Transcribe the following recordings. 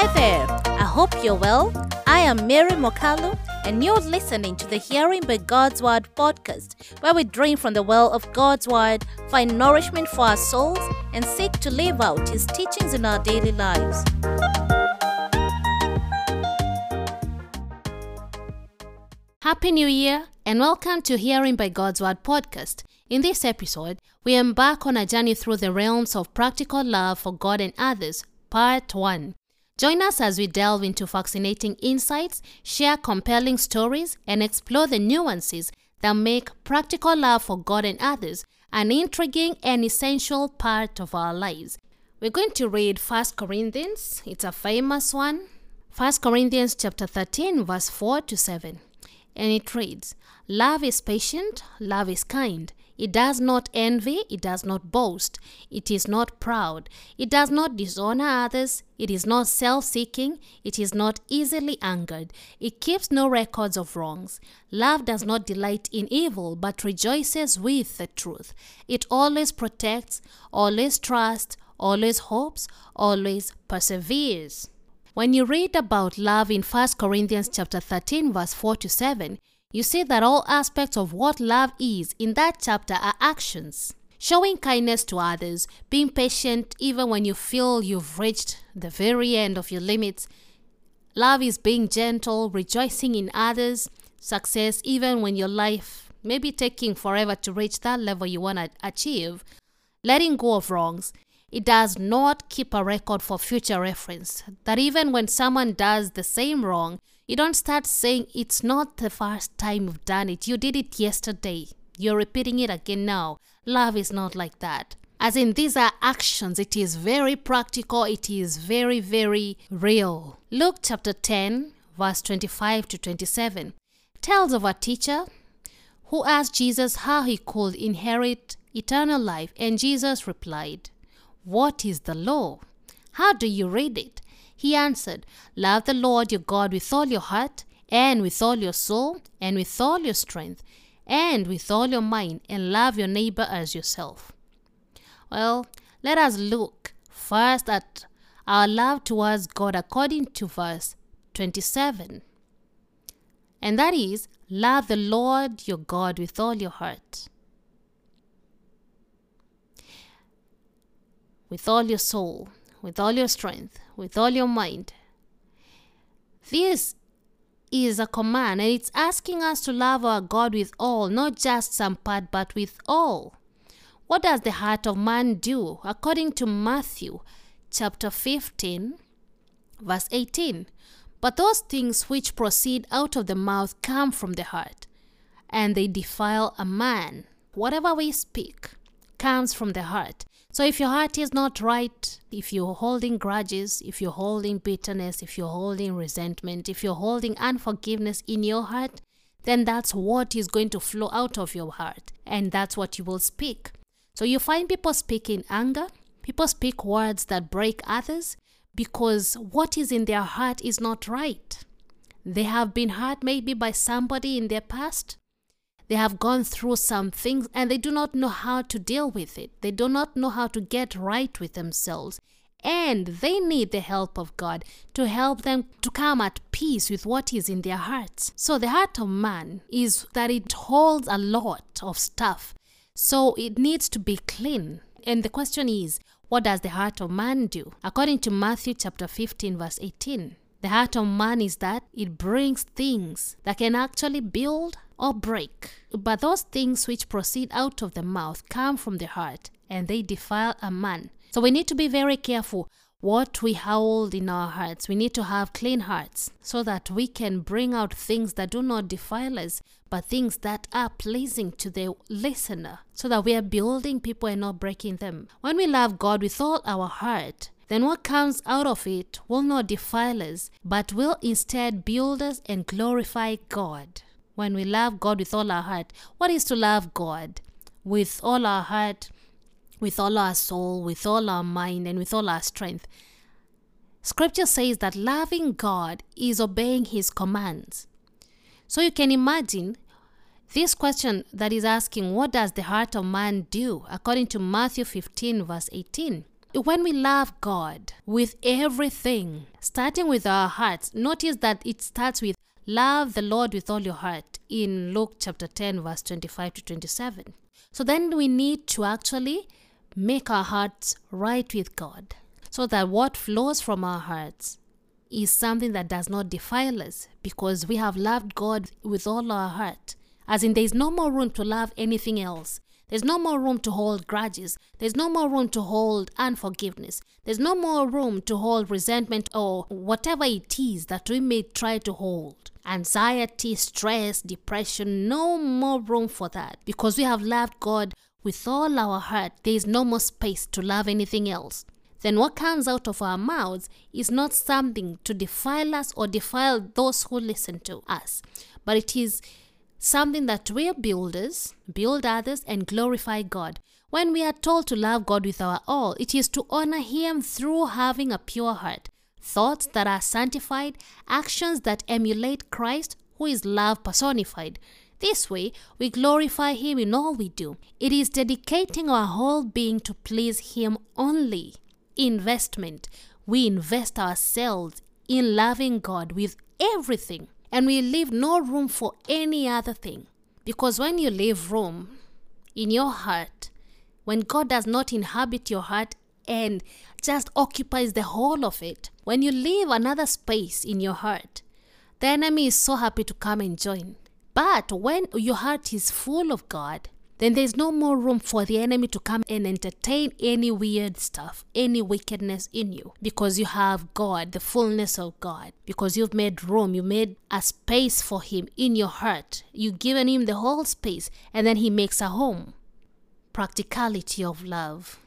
Hi there, I hope you're well. I am Mary Mokalu, and you're listening to the Hearing by God's Word podcast, where we drink from the well of God's Word, find nourishment for our souls, and seek to live out His teachings in our daily lives. Happy New Year, and welcome to Hearing by God's Word podcast. In this episode, we embark on a journey through the realms of practical love for God and others, part 1. Join us as we delve into fascinating insights, share compelling stories, and explore the nuances that make practical love for God and others an intriguing and essential part of our lives. We're going to read 1 Corinthians. It's a famous one. 1 Corinthians chapter 13 verse 4 to 7. And it reads, Love is patient, love is kind. It does not envy, it does not boast, it is not proud, it does not dishonor others, it is not self seeking, it is not easily angered, it keeps no records of wrongs. Love does not delight in evil, but rejoices with the truth. It always protects, always trusts, always hopes, always perseveres. When you read about love in 1 Corinthians chapter 13 verse 4 to 7, you see that all aspects of what love is in that chapter are actions. Showing kindness to others, being patient even when you feel you've reached the very end of your limits. Love is being gentle, rejoicing in others, success even when your life may be taking forever to reach that level you want to achieve. Letting go of wrongs. It does not keep a record for future reference. That even when someone does the same wrong, you don't start saying it's not the first time you've done it. You did it yesterday. You're repeating it again now. Love is not like that. As in, these are actions. It is very practical. It is very, very real. Luke chapter 10, verse 25 to 27 tells of a teacher who asked Jesus how he could inherit eternal life. And Jesus replied, What is the law? How do you read it? He answered, Love the Lord your God with all your heart, and with all your soul, and with all your strength, and with all your mind, and love your neighbor as yourself. Well, let us look first at our love towards God according to verse 27. And that is, love the Lord your God with all your heart, with all your soul, with all your strength, with all your mind. This is a command, and it's asking us to love our God with all, not just some part, but with all. What does the heart of man do? According to Matthew chapter 15, verse 18. But those things which proceed out of the mouth come from the heart, and they defile a man. Whatever we speak comes from the heart. So if your heart is not right, if you're holding grudges, if you're holding bitterness, if you're holding resentment, if you're holding unforgiveness in your heart, then that's what is going to flow out of your heart. And that's what you will speak. So you find people speak in anger, people speak words that break others because what is in their heart is not right. They have been hurt maybe by somebody in their past. They have gone through some things and they do not know how to deal with it. They do not know how to get right with themselves. And they need the help of God to help them to come at peace with what is in their hearts. So, the heart of man is that it holds a lot of stuff. So, it needs to be clean. And the question is, what does the heart of man do? According to Matthew chapter 15, verse 18, the heart of man is that it brings things that can actually build or break. But those things which proceed out of the mouth come from the heart, and they defile a man. So we need to be very careful what we hold in our hearts. We need to have clean hearts so that we can bring out things that do not defile us, but things that are pleasing to the listener, so that we are building people and not breaking them. When we love God with all our heart, then what comes out of it will not defile us, but will instead build us and glorify God when we love God with all our heart. What is to love God? With all our heart, with all our soul, with all our mind, and with all our strength. Scripture says that loving God is obeying His commands. So you can imagine this question that is asking, What does the heart of man do? according to Matthew 15, verse 18. When we love God with everything, starting with our hearts, notice that it starts with love the Lord with all your heart in Luke chapter 10, verse 25 to 27. So then we need to actually make our hearts right with God so that what flows from our hearts is something that does not defile us because we have loved God with all our heart. As in, there's no more room to love anything else. There's no more room to hold grudges. There's no more room to hold unforgiveness. There's no more room to hold resentment or whatever it is that we may try to hold. Anxiety, stress, depression, no more room for that because we have loved God with all our heart. There is no more space to love anything else then what comes out of our mouths is not something to defile us or defile those who listen to us, but it is something that we are builders, build others, and glorify God. When we are told to love God with our all, it is to honor Him through having a pure heart, thoughts that are sanctified, actions that emulate Christ, who is love personified. This way, we glorify Him in all we do. It is dedicating our whole being to please Him only investment. We invest ourselves in loving God with everything, and we leave no room for any other thing. Because when you leave room in your heart, when God does not inhabit your heart and just occupies the whole of it, when you leave another space in your heart, the enemy is so happy to come and join. But when your heart is full of God, then there's no more room for the enemy to come and entertain any weird stuff, any wickedness in you, because you have God, the fullness of God, because you've made room, you made a space for Him in your heart. You've given Him the whole space, and then He makes a home. Practicality of love.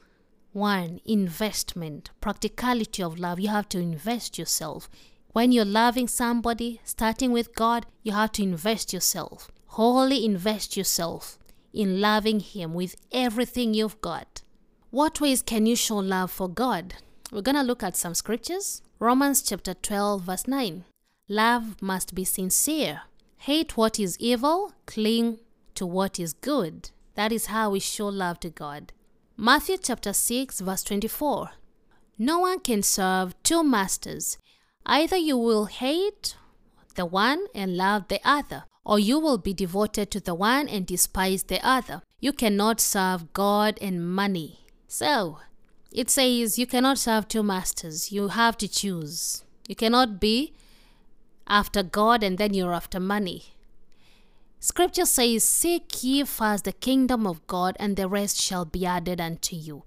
One, investment. Practicality of love. You have to invest yourself. When you're loving somebody, starting with God, you have to invest yourself. Wholly invest yourself in loving Him with everything you've got. What ways can you show love for God? We're going to look at some scriptures. Romans chapter 12, verse 9. Love must be sincere. Hate what is evil, cling to what is good. That is how we show love to God. Matthew chapter 6, verse 24. No one can serve two masters. Either you will hate the one and love the other, or you will be devoted to the one and despise the other. You cannot serve God and money. So, it says you cannot serve two masters. You have to choose. You cannot be after God and then you're after money. Scripture says, Seek ye first the kingdom of God, and the rest shall be added unto you.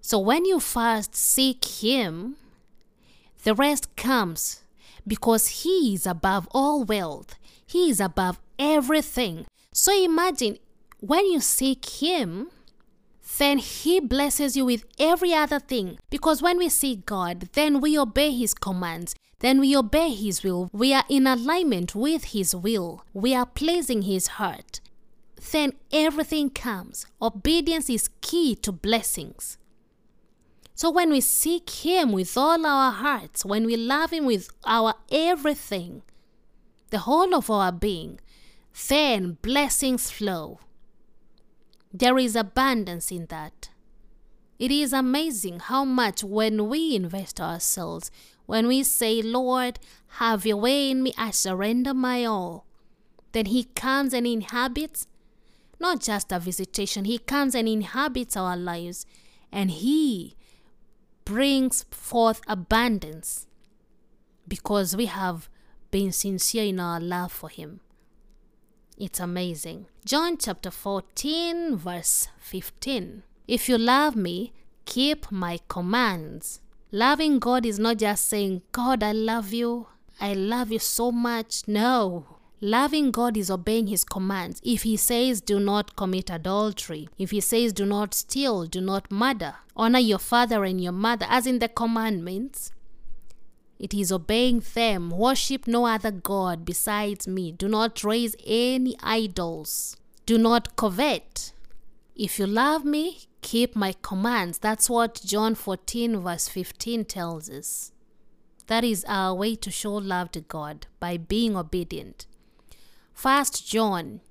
So when you first seek Him, the rest comes because He is above all wealth. He is above everything. So imagine when you seek Him, then He blesses you with every other thing. Because when we seek God, then we obey His commands. Then we obey His will. We are in alignment with His will. We are pleasing His heart. Then everything comes. Obedience is key to blessings. So when we seek Him with all our hearts, when we love Him with our everything, the whole of our being, then blessings flow. There is abundance in that. It is amazing how much when we invest ourselves, when we say, Lord, have your way in me, I surrender my all, then He comes and inhabits, not just a visitation, He comes and inhabits our lives, and He brings forth abundance because we have been sincere in our love for Him. It's amazing. John chapter 14, verse 15. If you love me, keep my commands. Loving God is not just saying, God, I love you. I love you so much. No. Loving God is obeying His commands. If He says, do not commit adultery, if He says, do not steal, do not murder, honor your father and your mother, as in the commandments, it is obeying them. Worship no other God besides me. Do not raise any idols. Do not covet. If you love me, keep my commands. That's what John 14, verse 15 tells us. That is our way to show love to God by being obedient. First John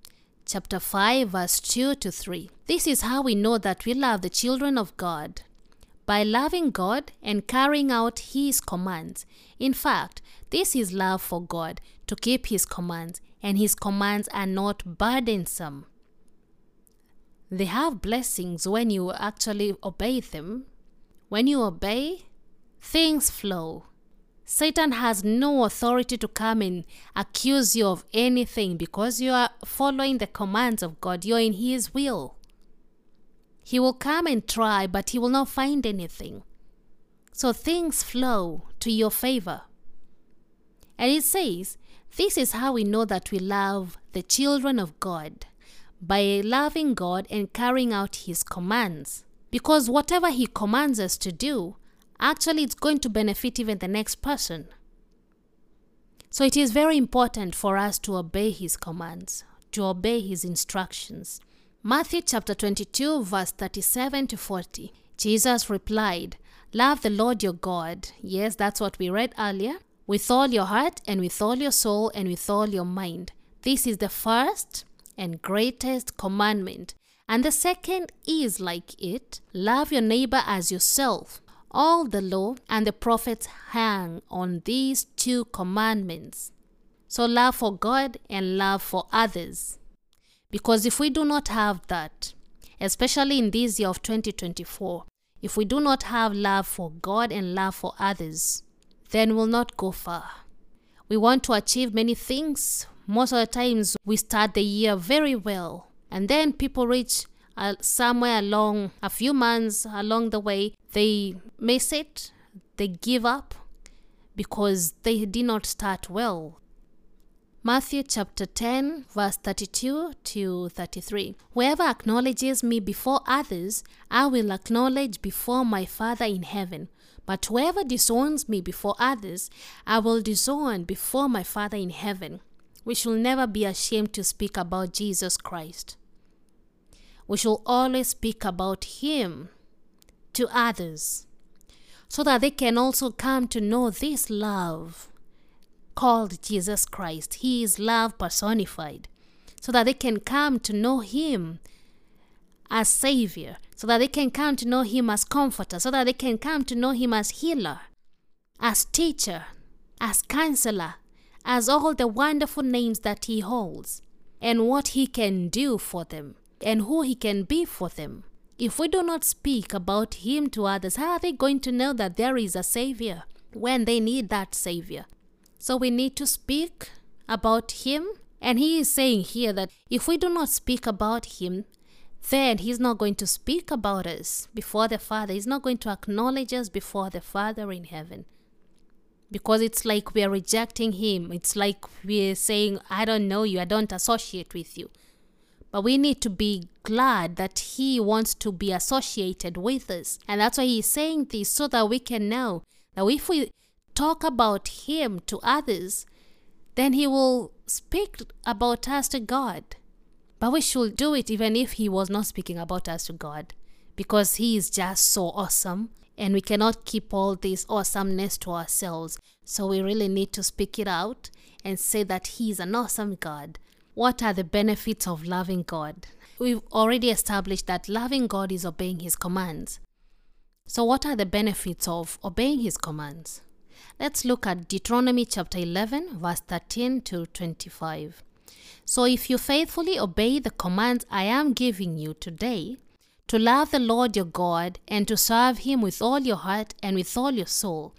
chapter 5 verse 2 to 3. This is how we know that we love the children of God by loving God and carrying out His commands. In fact, this is love for God to keep His commands, and His commands are not burdensome. They have blessings when you actually obey them. When you obey, things flow. Satan has no authority to come and accuse you of anything because you are following the commands of God. You're in His will. He will come and try, but he will not find anything. So things flow to your favor. And it says, This is how we know that we love the children of God by loving God and carrying out His commands. Because whatever He commands us to do, actually it's going to benefit even the next person. So it is very important for us to obey His commands, to obey His instructions. Matthew chapter 22, verse 37 to 40. Jesus replied, Love the Lord your God. Yes, that's what we read earlier. With all your heart, and with all your soul, and with all your mind. This is the first and greatest commandment. And the second is like it love your neighbor as yourself. All the law and the prophets hang on these two commandments. So, love for God and love for others. Because if we do not have that, especially in this year of 2024, if we do not have love for God and love for others, then we'll not go far. We want to achieve many things. Most of the times, we start the year very well, and then people reach uh, somewhere along a few months along the way, they miss it, they give up because they did not start well. Matthew chapter 10, verse 32 to 33. Whoever acknowledges me before others, I will acknowledge before my Father in heaven. But whoever disowns me before others, I will disown before my Father in heaven. We should never be ashamed to speak about Jesus Christ. We should always speak about Him to others so that they can also come to know this love called Jesus Christ. He is love personified. So that they can come to know Him as Savior. So that they can come to know Him as Comforter. So that they can come to know Him as Healer, as Teacher, as Counselor, as all the wonderful names that He holds, and what He can do for them, and who He can be for them. If we do not speak about Him to others, how are they going to know that there is a Savior when they need that Savior? So we need to speak about Him. And He is saying here that if we do not speak about Him, then He's not going to speak about us before the Father. He's not going to acknowledge us before the Father in heaven. Because it's like we're rejecting Him. It's like we're saying, I don't know you, I don't associate with you. But we need to be glad that He wants to be associated with us. And that's why He's saying this so that we can know that if we talk about Him to others, then He will speak about us to God. But we should do it even if He was not speaking about us to God, because He is just so awesome, and we cannot keep all this awesomeness to ourselves. So we really need to speak it out and say that He is an awesome God. What are the benefits of loving God? We've already established that loving God is obeying His commands. So, what are the benefits of obeying His commands? Let's look at Deuteronomy chapter 11, verse 13 to 25. So if you faithfully obey the commands I am giving you today, to love the Lord your God and to serve him with all your heart and with all your soul,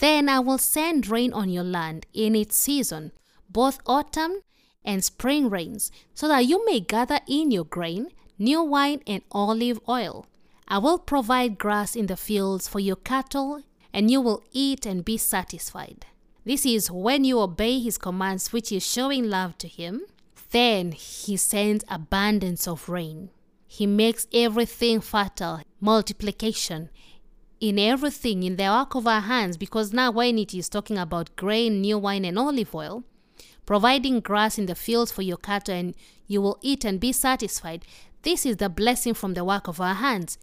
then I will send rain on your land in its season, both autumn and spring rains, so that you may gather in your grain, new wine, and olive oil. I will provide grass in the fields for your cattle and you will eat and be satisfied. This is when you obey his commands, which is showing love to him. Then he sends abundance of rain. He makes everything fertile, multiplication in everything in the work of our hands, because now when it is talking about grain, new wine, and olive oil, providing grass in the fields for your cattle, and you will eat and be satisfied. This is the blessing from the work of our hands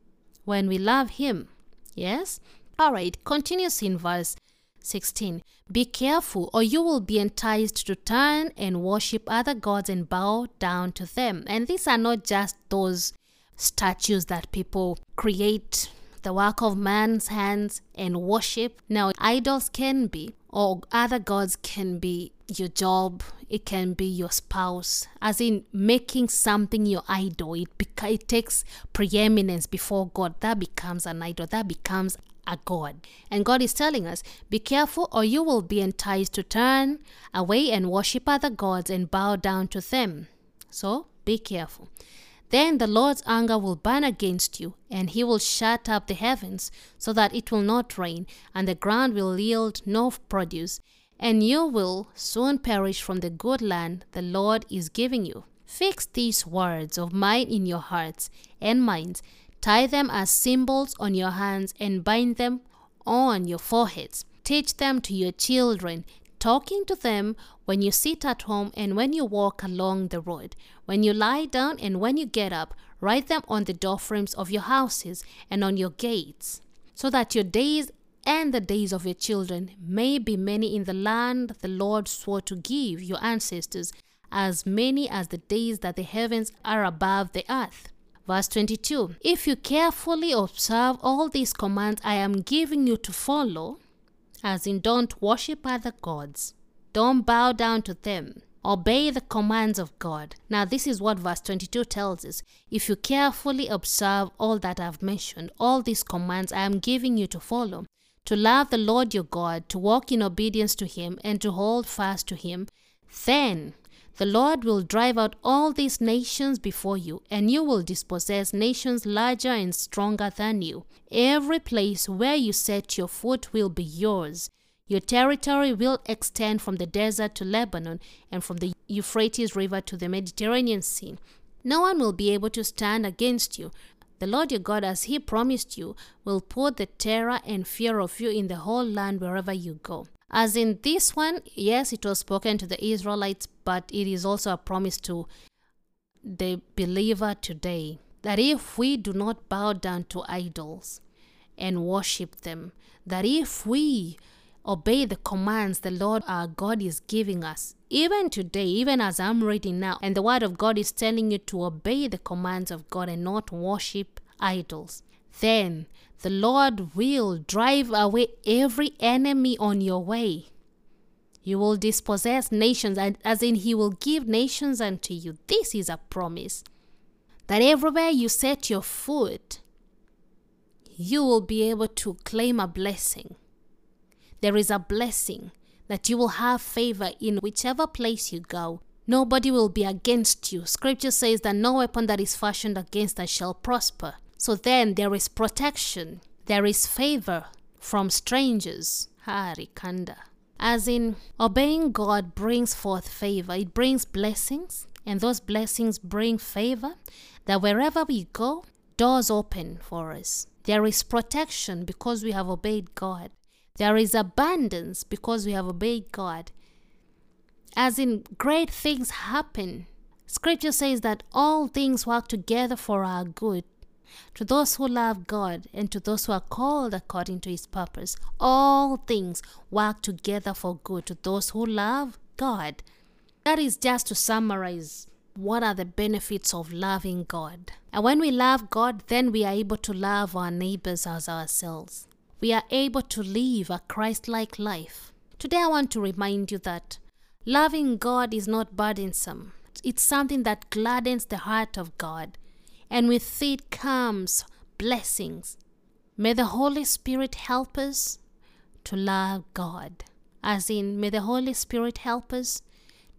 when we love Him. Yes? Alright, continues in verse 16. Be careful, or you will be enticed to turn and worship other gods and bow down to them. And these are not just those statues that people create the work of man's hands and worship. Now, idols can be, or other gods can be your job, it can be your spouse, as in making something your idol. It, beca- it takes preeminence before God. That becomes an idol, that becomes a God. And God is telling us, be careful or you will be enticed to turn away and worship other gods and bow down to them. So be careful. Then the Lord's anger will burn against you, and he will shut up the heavens, so that it will not rain, and the ground will yield no produce, and you will soon perish from the good land the Lord is giving you. Fix these words of mine in your hearts and minds, tie them as symbols on your hands, and bind them on your foreheads. Teach them to your children, talking to them when you sit at home and when you walk along the road, when you lie down and when you get up. Write them on the doorframes of your houses and on your gates, so that your days and the days of your children may be many in the land the Lord swore to give your ancestors, as many as the days that the heavens are above the earth. Verse 22 If you carefully observe all these commands I am giving you to follow, as in don't worship other gods, don't bow down to them, obey the commands of God. Now, this is what verse 22 tells us. If you carefully observe all that I've mentioned, all these commands I am giving you to follow, to love the Lord your God, to walk in obedience to Him, and to hold fast to Him, then the Lord will drive out all these nations before you, and you will dispossess nations larger and stronger than you. Every place where you set your foot will be yours. Your territory will extend from the desert to Lebanon and from the Euphrates River to the Mediterranean Sea. No one will be able to stand against you. The Lord your God, as He promised you, will put the terror and fear of you in the whole land wherever you go. As in this one, yes, it was spoken to the Israelites, but it is also a promise to the believer today that if we do not bow down to idols and worship them, that if we obey the commands the Lord our God is giving us, even today, even as I'm reading now, and the Word of God is telling you to obey the commands of God and not worship idols, then the Lord will drive away every enemy on your way. You will dispossess nations, and as in, He will give nations unto you. This is a promise that everywhere you set your foot, you will be able to claim a blessing. There is a blessing that you will have favor in whichever place you go. Nobody will be against you. Scripture says that no weapon that is fashioned against us shall prosper. So then there is protection, there is favor from strangers. Harikanda. As in, obeying God brings forth favor, it brings blessings, and those blessings bring favor. That wherever we go, doors open for us. There is protection because we have obeyed God. There is abundance because we have obeyed God. As in, great things happen. Scripture says that all things work together for our good to those who love God and to those who are called according to his purpose. All things work together for good to those who love God. That is just to summarize what are the benefits of loving God. And when we love God, then we are able to love our neighbors as ourselves. We are able to live a Christ like life. Today, I want to remind you that loving God is not burdensome, it's something that gladdens the heart of God and with it comes blessings. May the Holy Spirit help us to love God. As in, may the Holy Spirit help us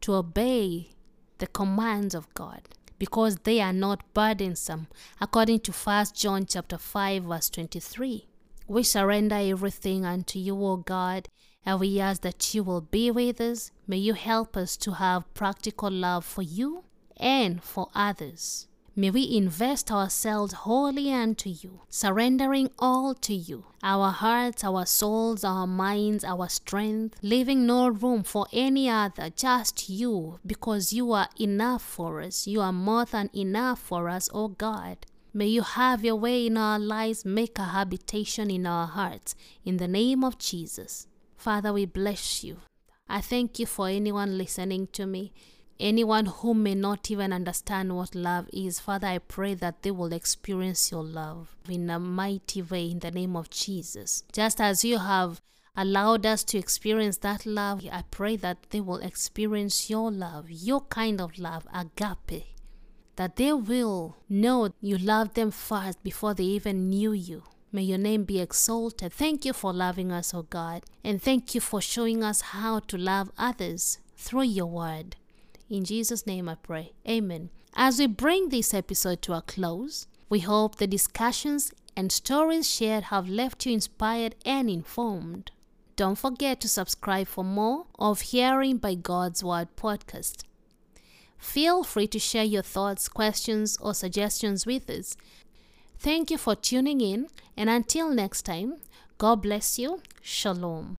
to obey the commands of God because they are not burdensome according to 1 John chapter 5 verse 23. We surrender everything unto you, O God, and we ask that you will be with us. May you help us to have practical love for you and for others. May we invest ourselves wholly unto you, surrendering all to you our hearts, our souls, our minds, our strength, leaving no room for any other, just you, because you are enough for us. You are more than enough for us, O God. May you have your way in our lives, make a habitation in our hearts. In the name of Jesus. Father, we bless you. I thank you for anyone listening to me. anyone who may not even understand what love is, Father, I pray that they will experience your love in a mighty way in the name of Jesus. Just as you have allowed us to experience that love, I pray that they will experience your love, your kind of love, agape. That they will know you loved them first before they even knew you. May your name be exalted. Thank you for loving us, O God, and thank you for showing us how to love others through your word. In Jesus' name I pray. Amen. As we bring this episode to a close, we hope the discussions and stories shared have left you inspired and informed. Don't forget to subscribe for more of Hearing by God's Word podcast. Feel free to share your thoughts, questions, or suggestions with us. Thank you for tuning in, and until next time, God bless you. Shalom.